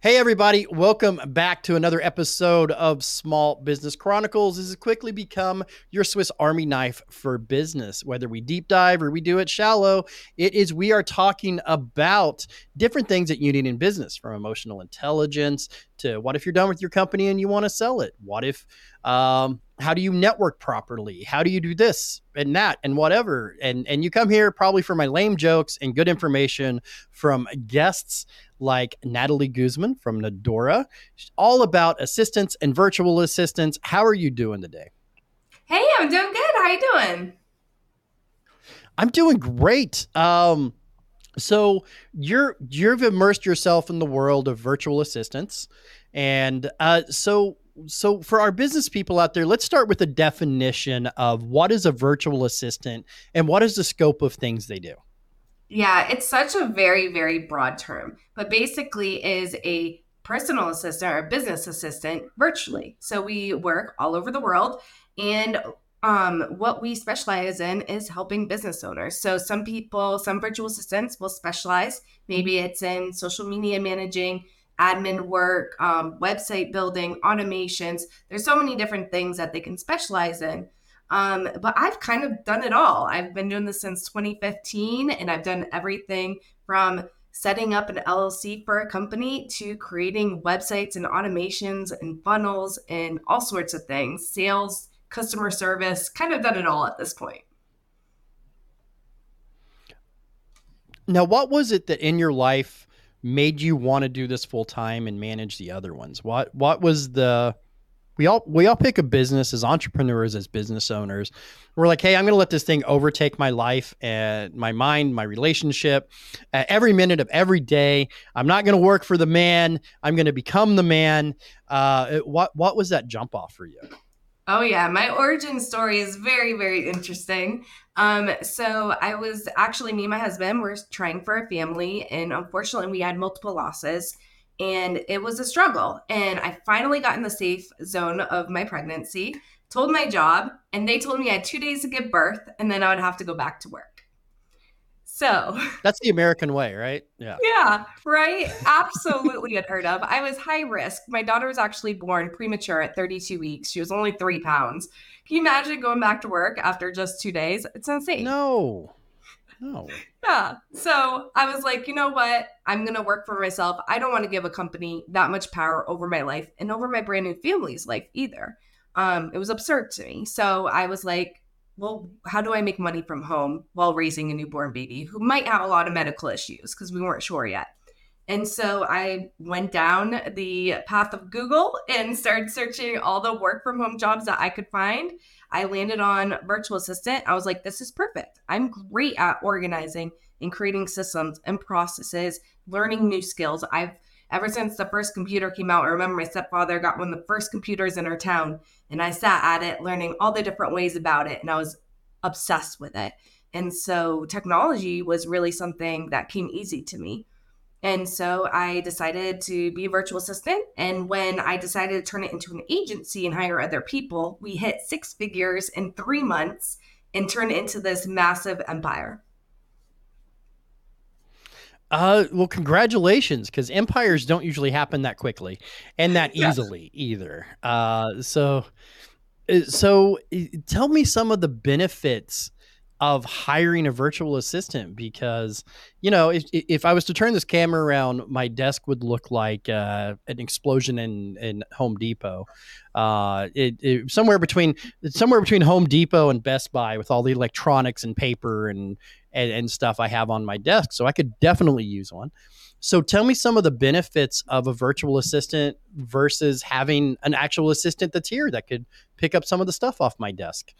Hey, everybody, welcome back to another episode of Small Business Chronicles. This has quickly become your Swiss Army knife for business. Whether we deep dive or we do it shallow, it is we are talking about different things that you need in business from emotional intelligence to what if you're done with your company and you want to sell it? What if, um, how do you network properly? How do you do this and that and whatever? And and you come here probably for my lame jokes and good information from guests like Natalie Guzman from Nadora, all about assistants and virtual assistants. How are you doing today? Hey, I'm doing good. How you doing? I'm doing great. Um, so you're you've immersed yourself in the world of virtual assistants, and uh, so so for our business people out there, let's start with a definition of what is a virtual assistant and what is the scope of things they do. Yeah, it's such a very, very broad term, but basically is a personal assistant or business assistant virtually. So we work all over the world and um, what we specialize in is helping business owners. So some people, some virtual assistants will specialize. Maybe it's in social media managing, admin work, um, website building, automations. There's so many different things that they can specialize in. Um, but I've kind of done it all. I've been doing this since 2015, and I've done everything from setting up an LLC for a company to creating websites and automations and funnels and all sorts of things, sales, customer service, kind of done it all at this point. Now, what was it that in your life made you want to do this full time and manage the other ones? What what was the we all we all pick a business as entrepreneurs as business owners. We're like hey i'm going to let this thing overtake my life and my mind my relationship uh, every minute of every day. I'm not going to work for the man. I'm going to become the man. Uh, what what was that jump off for you Oh yeah, my origin story is very very interesting. Um, so I was actually me and my husband were trying for a family, and unfortunately we had multiple losses and it was a struggle. And I finally got in the safe zone of my pregnancy, told my job, and they told me I had two days to give birth, and then I would have to go back to work. So that's the American way, right? Yeah. Yeah, right? Absolutely unheard of. I was high risk. My daughter was actually born premature at 32 weeks. She was only three pounds. Can you imagine going back to work after just two days? It's insane. No. No. Yeah. So I was like, you know what? I'm going to work for myself. I don't want to give a company that much power over my life and over my brand new family's life either. Um, it was absurd to me. So I was like, well, how do I make money from home while raising a newborn baby who might have a lot of medical issues because we weren't sure yet? And so I went down the path of Google and started searching all the work from home jobs that I could find. I landed on virtual assistant. I was like, this is perfect. I'm great at organizing and creating systems and processes, learning new skills. I've ever since the first computer came out, I remember my stepfather got one of the first computers in our town and I sat at it learning all the different ways about it and I was obsessed with it. And so technology was really something that came easy to me. And so I decided to be a virtual assistant. And when I decided to turn it into an agency and hire other people, we hit six figures in three months and turned into this massive empire. Uh, well, congratulations, because empires don't usually happen that quickly and that easily either. Uh, so, uh, so tell me some of the benefits of hiring a virtual assistant because you know if, if i was to turn this camera around my desk would look like uh, an explosion in, in home depot. Uh, it, it, somewhere between somewhere between home depot and best buy with all the electronics and paper and, and, and stuff i have on my desk so i could definitely use one. So tell me some of the benefits of a virtual assistant versus having an actual assistant that's here that could pick up some of the stuff off my desk.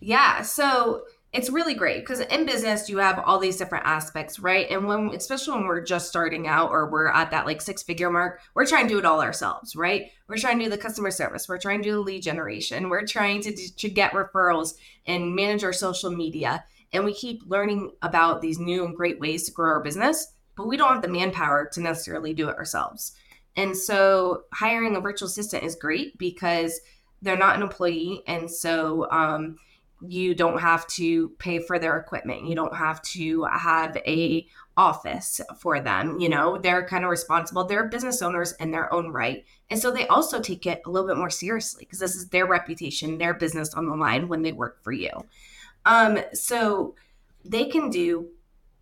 Yeah so it's really great because in business you have all these different aspects right? And when especially when we're just starting out or we're at that like six figure mark we're trying to do it all ourselves right? We're trying to do the customer service. We're trying to do the lead generation. We're trying to, to get referrals and manage our social media. And we keep learning about these new and great ways to grow our business but we don't have the manpower to necessarily do it ourselves. And so hiring a virtual assistant is great because they're not an employee. And so um, you don't have to pay for their equipment. You don't have to have a office for them you know? They're kind of responsible. They're business owners in their own right. And so they also take it a little bit more seriously because this is their reputation their business on the line when they work for you. Um so they can do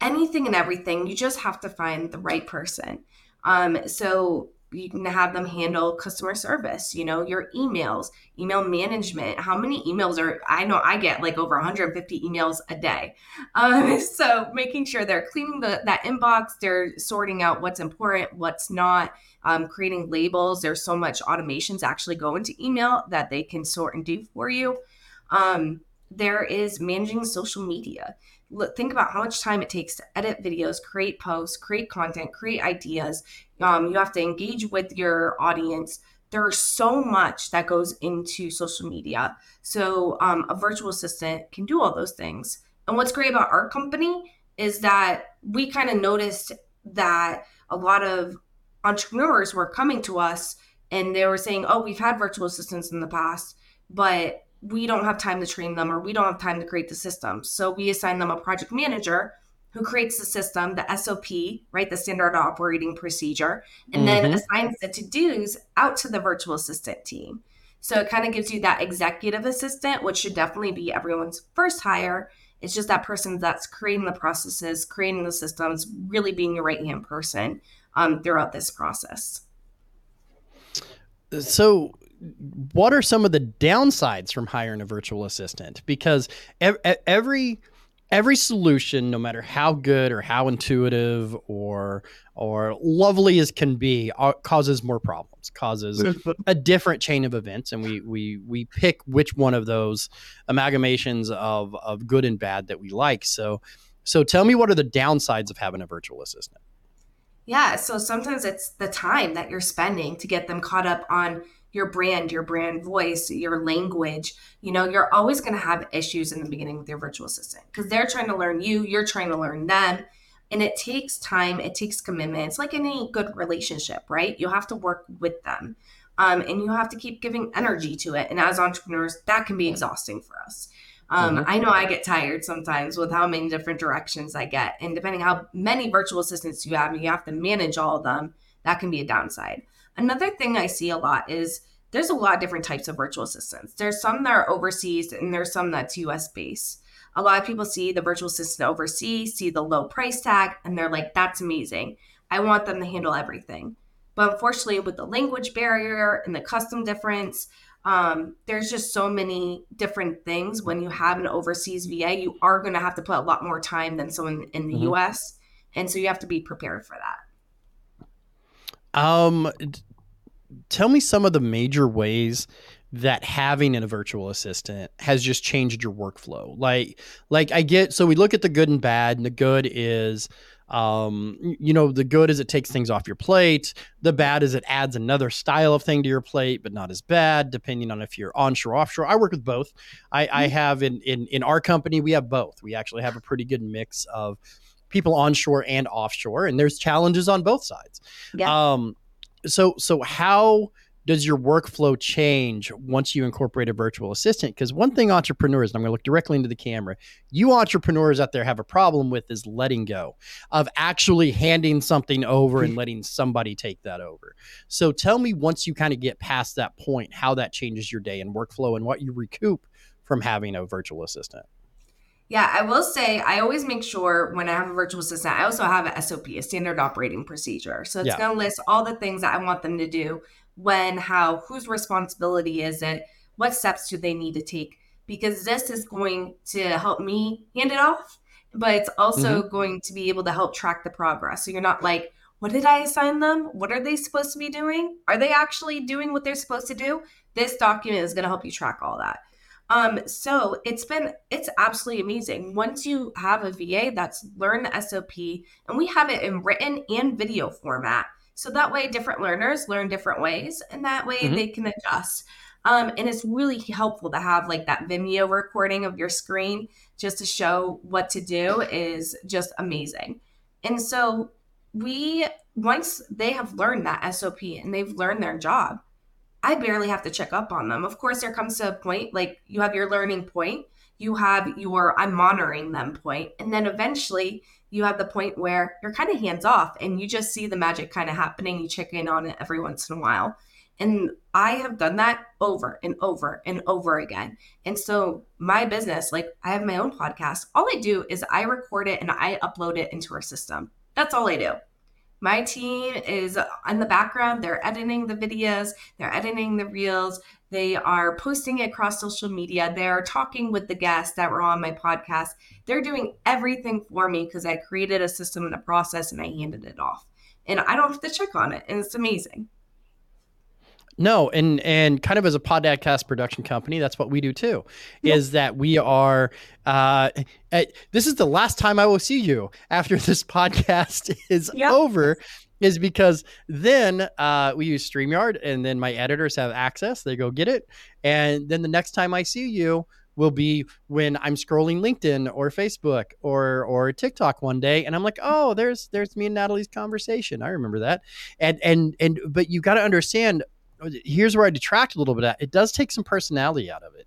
anything and everything. You just have to find the right person. Um so you can have them handle customer service you know your emails email management. How many emails are i know i get like over 150 emails a day. Um, so making sure they're cleaning the, that inbox they're sorting out what's important what's not um, creating labels. There's so much automations actually go into email that they can sort and do for you. Um, there is managing social media think about how much time it takes to edit videos, create posts, create content, create ideas. Um, you have to engage with your audience. There's so much that goes into social media. So um, a virtual assistant can do all those things. And what's great about our company is that we kind of noticed that a lot of entrepreneurs were coming to us and they were saying, "Oh, we've had virtual assistants in the past, but we don't have time to train them or we don't have time to create the system. So we assign them a project manager who creates the system, the SOP, right, the standard operating procedure, and mm-hmm. then assigns the to dos out to the virtual assistant team. So it kind of gives you that executive assistant, which should definitely be everyone's first hire. It's just that person that's creating the processes, creating the systems, really being your right hand person um, throughout this process. So what are some of the downsides from hiring a virtual assistant? Because every every solution, no matter how good or how intuitive or or lovely as can be, uh, causes more problems, causes a different chain of events, and we we we pick which one of those amalgamations of of good and bad that we like. So so tell me, what are the downsides of having a virtual assistant? Yeah, so sometimes it's the time that you're spending to get them caught up on your brand, your brand voice, your language, you know, you're always going to have issues in the beginning with your virtual assistant because they're trying to learn you, you're trying to learn them. And it takes time, it takes commitment. It's like any good relationship, right? You have to work with them um, and you have to keep giving energy to it. And as entrepreneurs, that can be exhausting for us. Um, mm-hmm. I know I get tired sometimes with how many different directions I get. And depending how many virtual assistants you have, and you have to manage all of them, that can be a downside. Another thing I see a lot is there's a lot of different types of virtual assistants. There's some that are overseas and there's some that's US based. A lot of people see the virtual assistant overseas, see the low price tag, and they're like, that's amazing. I want them to handle everything. But unfortunately, with the language barrier and the custom difference, um, there's just so many different things. When you have an overseas VA, you are going to have to put a lot more time than someone in the mm-hmm. US. And so you have to be prepared for that. Um, tell me some of the major ways that having a virtual assistant has just changed your workflow. Like, like I get so we look at the good and bad, and the good is um you know the good is it takes things off your plate the bad is it adds another style of thing to your plate but not as bad depending on if you're onshore or offshore i work with both i i mm-hmm. have in in in our company we have both we actually have a pretty good mix of people onshore and offshore and there's challenges on both sides yeah. um so so how does your workflow change once you incorporate a virtual assistant? Because one thing entrepreneurs, and I'm going to look directly into the camera, you entrepreneurs out there have a problem with is letting go of actually handing something over and letting somebody take that over. So tell me once you kind of get past that point, how that changes your day and workflow and what you recoup from having a virtual assistant. Yeah, I will say I always make sure when I have a virtual assistant, I also have a SOP, a standard operating procedure. So it's yeah. going to list all the things that I want them to do when, how, whose responsibility is it, what steps do they need to take, because this is going to help me hand it off, but it's also mm-hmm. going to be able to help track the progress. So you're not like, what did I assign them? What are they supposed to be doing? Are they actually doing what they're supposed to do? This document is going to help you track all that. Um, so it's been it's absolutely amazing. Once you have a VA that's learned the SOP, and we have it in written and video format. So that way different learners learn different ways, and that way mm-hmm. they can adjust. Um, and it's really helpful to have like that Vimeo recording of your screen just to show what to do is just amazing. And so we once they have learned that SOP and they've learned their job, I barely have to check up on them. Of course, there comes to a point like you have your learning point. you have your I'm monitoring them point, and then eventually you have the point where you're kind of hands off and you just see the magic kind of happening. You check in on it every once in a while. And I have done that over and over and over again. And so, my business, like I have my own podcast, all I do is I record it and I upload it into our system. That's all I do. My team is in the background. They're editing the videos, they're editing the reels, they are posting it across social media, they're talking with the guests that were on my podcast. They're doing everything for me because I created a system and a process and I handed it off. And I don't have to check on it. And it's amazing. No, and and kind of as a podcast production company, that's what we do too. Yep. Is that we are? Uh, at, this is the last time I will see you after this podcast is yep. over, is because then uh, we use Streamyard, and then my editors have access. They go get it, and then the next time I see you will be when I'm scrolling LinkedIn or Facebook or or TikTok one day, and I'm like, oh, there's there's me and Natalie's conversation. I remember that, and and and but you got to understand here's where I detract a little bit at. It does take some personality out of it.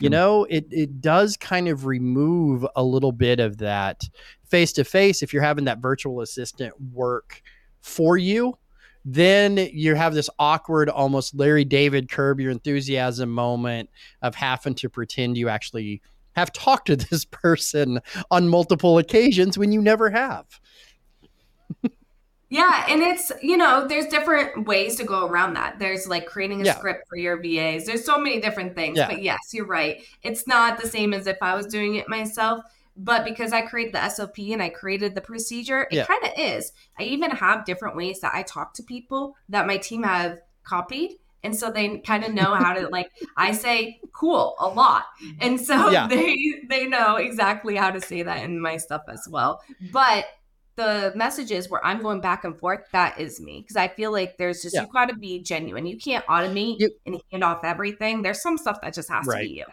You know, it it does kind of remove a little bit of that face to face. If you're having that virtual assistant work for you, then you have this awkward, almost Larry David curb your enthusiasm moment of having to pretend you actually have talked to this person on multiple occasions when you never have. Yeah, and it's you know there's different ways to go around that. There's like creating a yeah. script for your VAs. There's so many different things. Yeah. But yes, you're right. It's not the same as if I was doing it myself. But because I created the SOP and I created the procedure, it yeah. kind of is. I even have different ways that I talk to people that my team have copied. And so they kind of know how to like I say cool a lot. And so yeah. they they know exactly how to say that in my stuff as well. But the messages where I'm going back and forth, that is me. Because I feel like there's just, yeah. you got to be genuine. You can't automate you, and hand off everything. There's some stuff that just has right. to be you.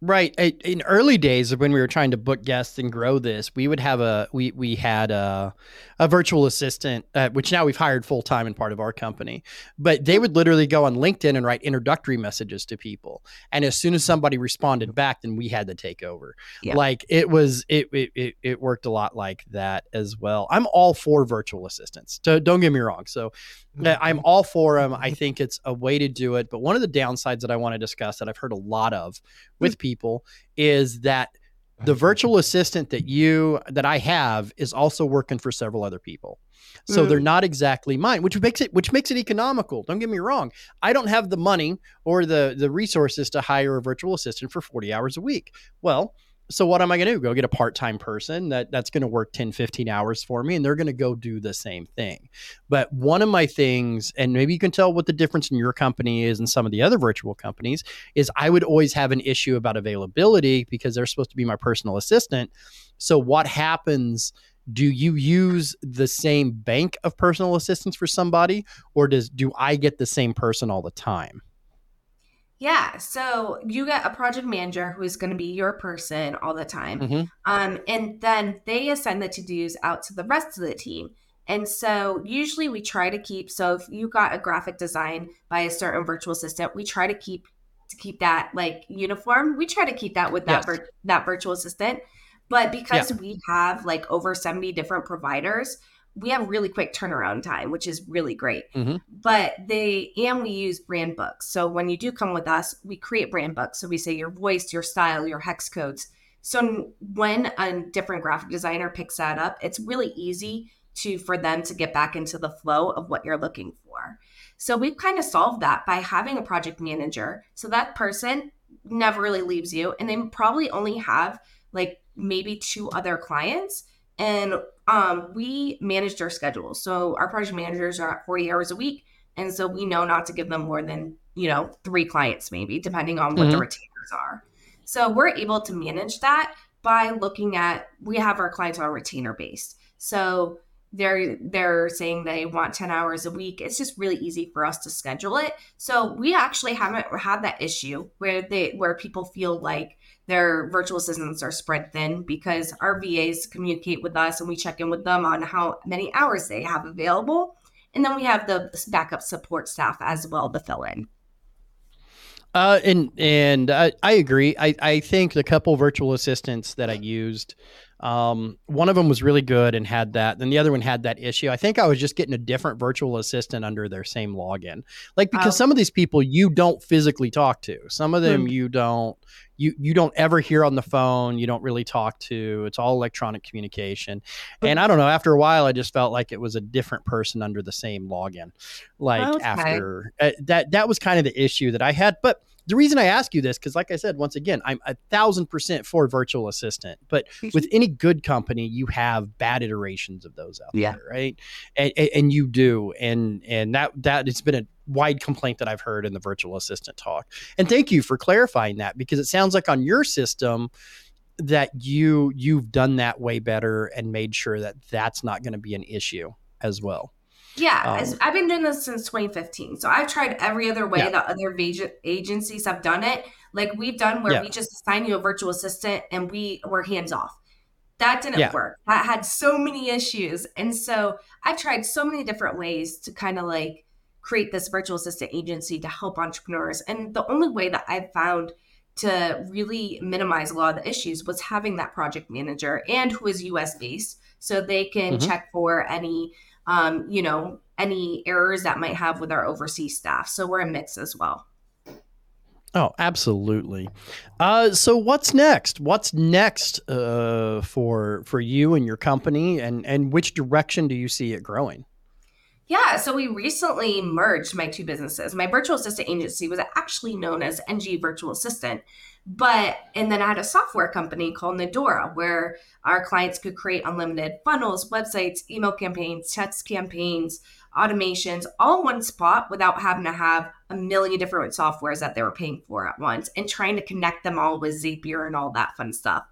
Right. In early days when we were trying to book guests and grow this, we would have a we we had a a virtual assistant, uh, which now we've hired full time and part of our company. But they would literally go on LinkedIn and write introductory messages to people, and as soon as somebody responded back, then we had to take over. Yeah. Like it was it, it it worked a lot like that as well. I'm all for virtual assistants. So don't get me wrong. So I'm all for them. I think it's a way to do it. But one of the downsides that I want to discuss that I've heard a lot of with people is that the virtual assistant that you that I have is also working for several other people. So mm. they're not exactly mine, which makes it which makes it economical. Don't get me wrong. I don't have the money or the the resources to hire a virtual assistant for 40 hours a week. Well, so what am I going to do? Go get a part-time person that that's going to work 10, 15 hours for me and they're going to go do the same thing. But one of my things and maybe you can tell what the difference in your company is and some of the other virtual companies is I would always have an issue about availability because they're supposed to be my personal assistant. So what happens do you use the same bank of personal assistants for somebody or does do I get the same person all the time? Yeah, so you get a project manager who is going to be your person all the time. Mm-hmm. Um, and then they assign the to dos out to the rest of the team. And so usually we try to keep so if you got a graphic design by a certain virtual assistant, we try to keep to keep that like uniform. We try to keep that with that yes. vir- that virtual assistant. But because yeah. we have like over 70 different providers, we have really quick turnaround time, which is really great. Mm-hmm. But they and we use brand books. So when you do come with us, we create brand books. So we say your voice, your style, your hex codes. So when a different graphic designer picks that up, it's really easy to for them to get back into the flow of what you're looking for. So we've kind of solved that by having a project manager. So that person never really leaves you and they probably only have like maybe two other clients and um, we managed our schedule. So our project managers are at 40 hours a week. And so we know not to give them more than, you know, three clients, maybe, depending on what mm-hmm. the retainers are. So we're able to manage that by looking at, we have our clients on retainer based. So they're they're saying they want 10 hours a week it's just really easy for us to schedule it so we actually haven't had that issue where they where people feel like their virtual assistants are spread thin because our VAs communicate with us and we check in with them on how many hours they have available. And then we have the backup support staff as well to fill in. Uh, and and I, I agree. I, I think the couple virtual assistants that I used, um, one of them was really good and had that. Then the other one had that issue. I think I was just getting a different virtual assistant under their same login. Like because Oh. some of these people you don't physically talk to. Some of them Hmm. you don't you you don't ever hear on the phone. You don't really talk to. It's all electronic communication. And I don't know. After a while, I just felt like it was a different person under the same login. Like Okay. after uh, that, that was kind of the issue that I had. But the reason I ask you this, because like I said, once again, I'm a thousand percent for virtual assistant. But with any good company, you have bad iterations of those out Yeah. there, right? And, and, and you do, and and that that it's been a wide complaint that I've heard in the virtual assistant talk. And thank you for clarifying that because it sounds like on your system that you you've done that way better and made sure that that's not going to be an issue as well. Yeah, Um, as- I've been doing this since 2015. So I've tried every other way Yeah. that other ag- agencies have done it. Like we've done where Yeah. we just assign you a virtual assistant and we were hands off. That didn't Yeah. work. That had so many issues. And so I've tried so many different ways to kind of like create this virtual assistant agency to help entrepreneurs. And the only way that I've found to really minimize a lot of the issues was having that project manager and who is US based so they can Mhm. check for any um, you know, any errors that might have with our overseas staff. So we're a mix as well. Oh, absolutely. Uh, so what's next? What's next uh, for for you and your company, and and which direction do you see it growing? Yeah, so we recently merged my two businesses. My virtual assistant agency was actually known as NG Virtual Assistant, but and then I had a software company called Nadora where our clients could create unlimited funnels, websites, email campaigns, text campaigns, automations, all in one spot without having to have a million different softwares that they were paying for at once and trying to connect them all with Zapier and all that fun stuff.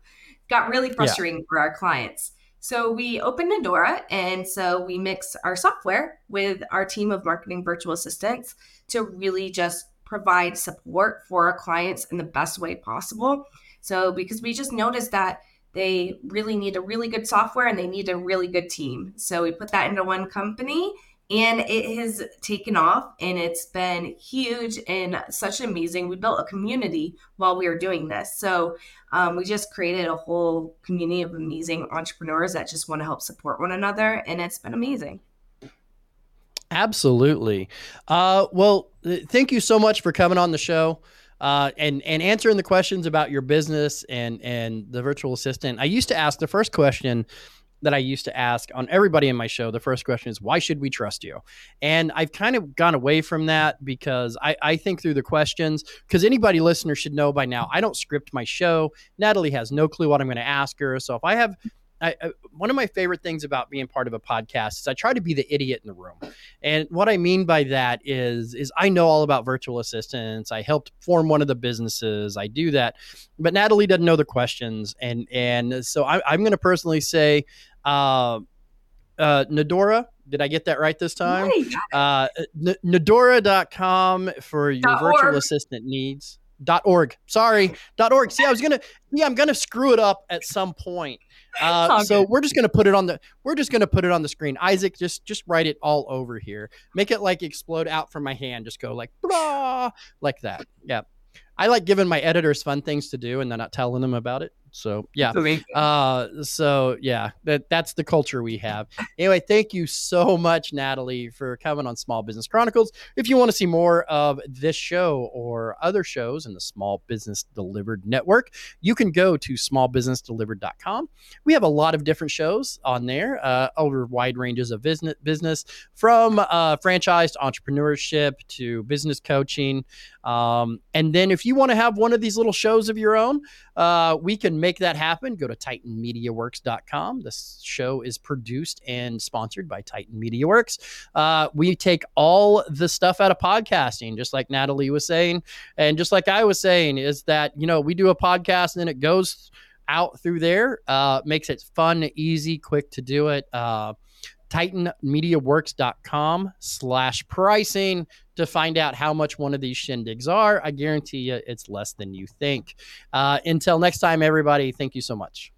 Got really frustrating for our clients. So we opened Nadora, and so we mix our software with our team of marketing virtual assistants to really just provide support for our clients in the best way possible. So because we just noticed that they really need a really good software and they need a really good team. So we put that into one company and it has taken off and it's been huge and such amazing. We built a community while we were doing this. So um, we just created a whole community of amazing entrepreneurs that just want to help support one another, and it's been amazing. Absolutely. Uh, well, th- thank you so much for coming on the show. Uh, and and answering the questions about your business and and the virtual assistant. I used to ask the first question that I used to ask on everybody in my show. The first question is, why should we trust you? And I've kind of gone away from that because I, I think through the questions, because anybody listener should know by now, I don't script my show. Natalie has no clue what I'm going to ask her. So if I have, I, one of my favorite things about being part of a podcast is I try to be the idiot in the room. And what I mean by that is, is I know all about virtual assistants. I helped form one of the businesses. I do that, but Natalie doesn't know the questions, and and so I, I'm going to personally say, uh, uh, Nadora. Did I get that right this time? Right. Uh, N- Nadora.com for your Dot virtual org. assistant needs. Dot org. Sorry. Dot org. See, I was gonna. Yeah, I'm gonna screw it up at some point. Uh, so good. we're just gonna put it on the. We're just gonna put it on the screen. Isaac, just just write it all over here. Make it like explode out from my hand. Just go like blah, like that. Yeah. I like giving my editors fun things to do and then not telling them about it. So yeah. Uh, so yeah, that that's the culture we have. Anyway, thank you so much, Natalie, for coming on Small Business Chronicles. If you want to see more of this show or other shows in the Small Business Delivered Network, you can go to smallbusinessdelivered.com. We have a lot of different shows on there uh, over wide ranges of business, business from uh, franchise to entrepreneurship to business coaching. Um, and then if you want to have one of these little shows of your own, uh, we can make that happen. Go to titanmediaworks.com. This show is produced and sponsored by Titan Media Works. Uh, we take all the stuff out of podcasting, just like Natalie was saying. And just like I was saying, is that, you know, we do a podcast and then it goes out through there, uh, makes it fun, easy, quick to do it. Uh, titanmediaworks.com slash pricing to find out how much one of these shindigs are. I guarantee you it's less than you think. Uh, until next time, everybody, thank you so much.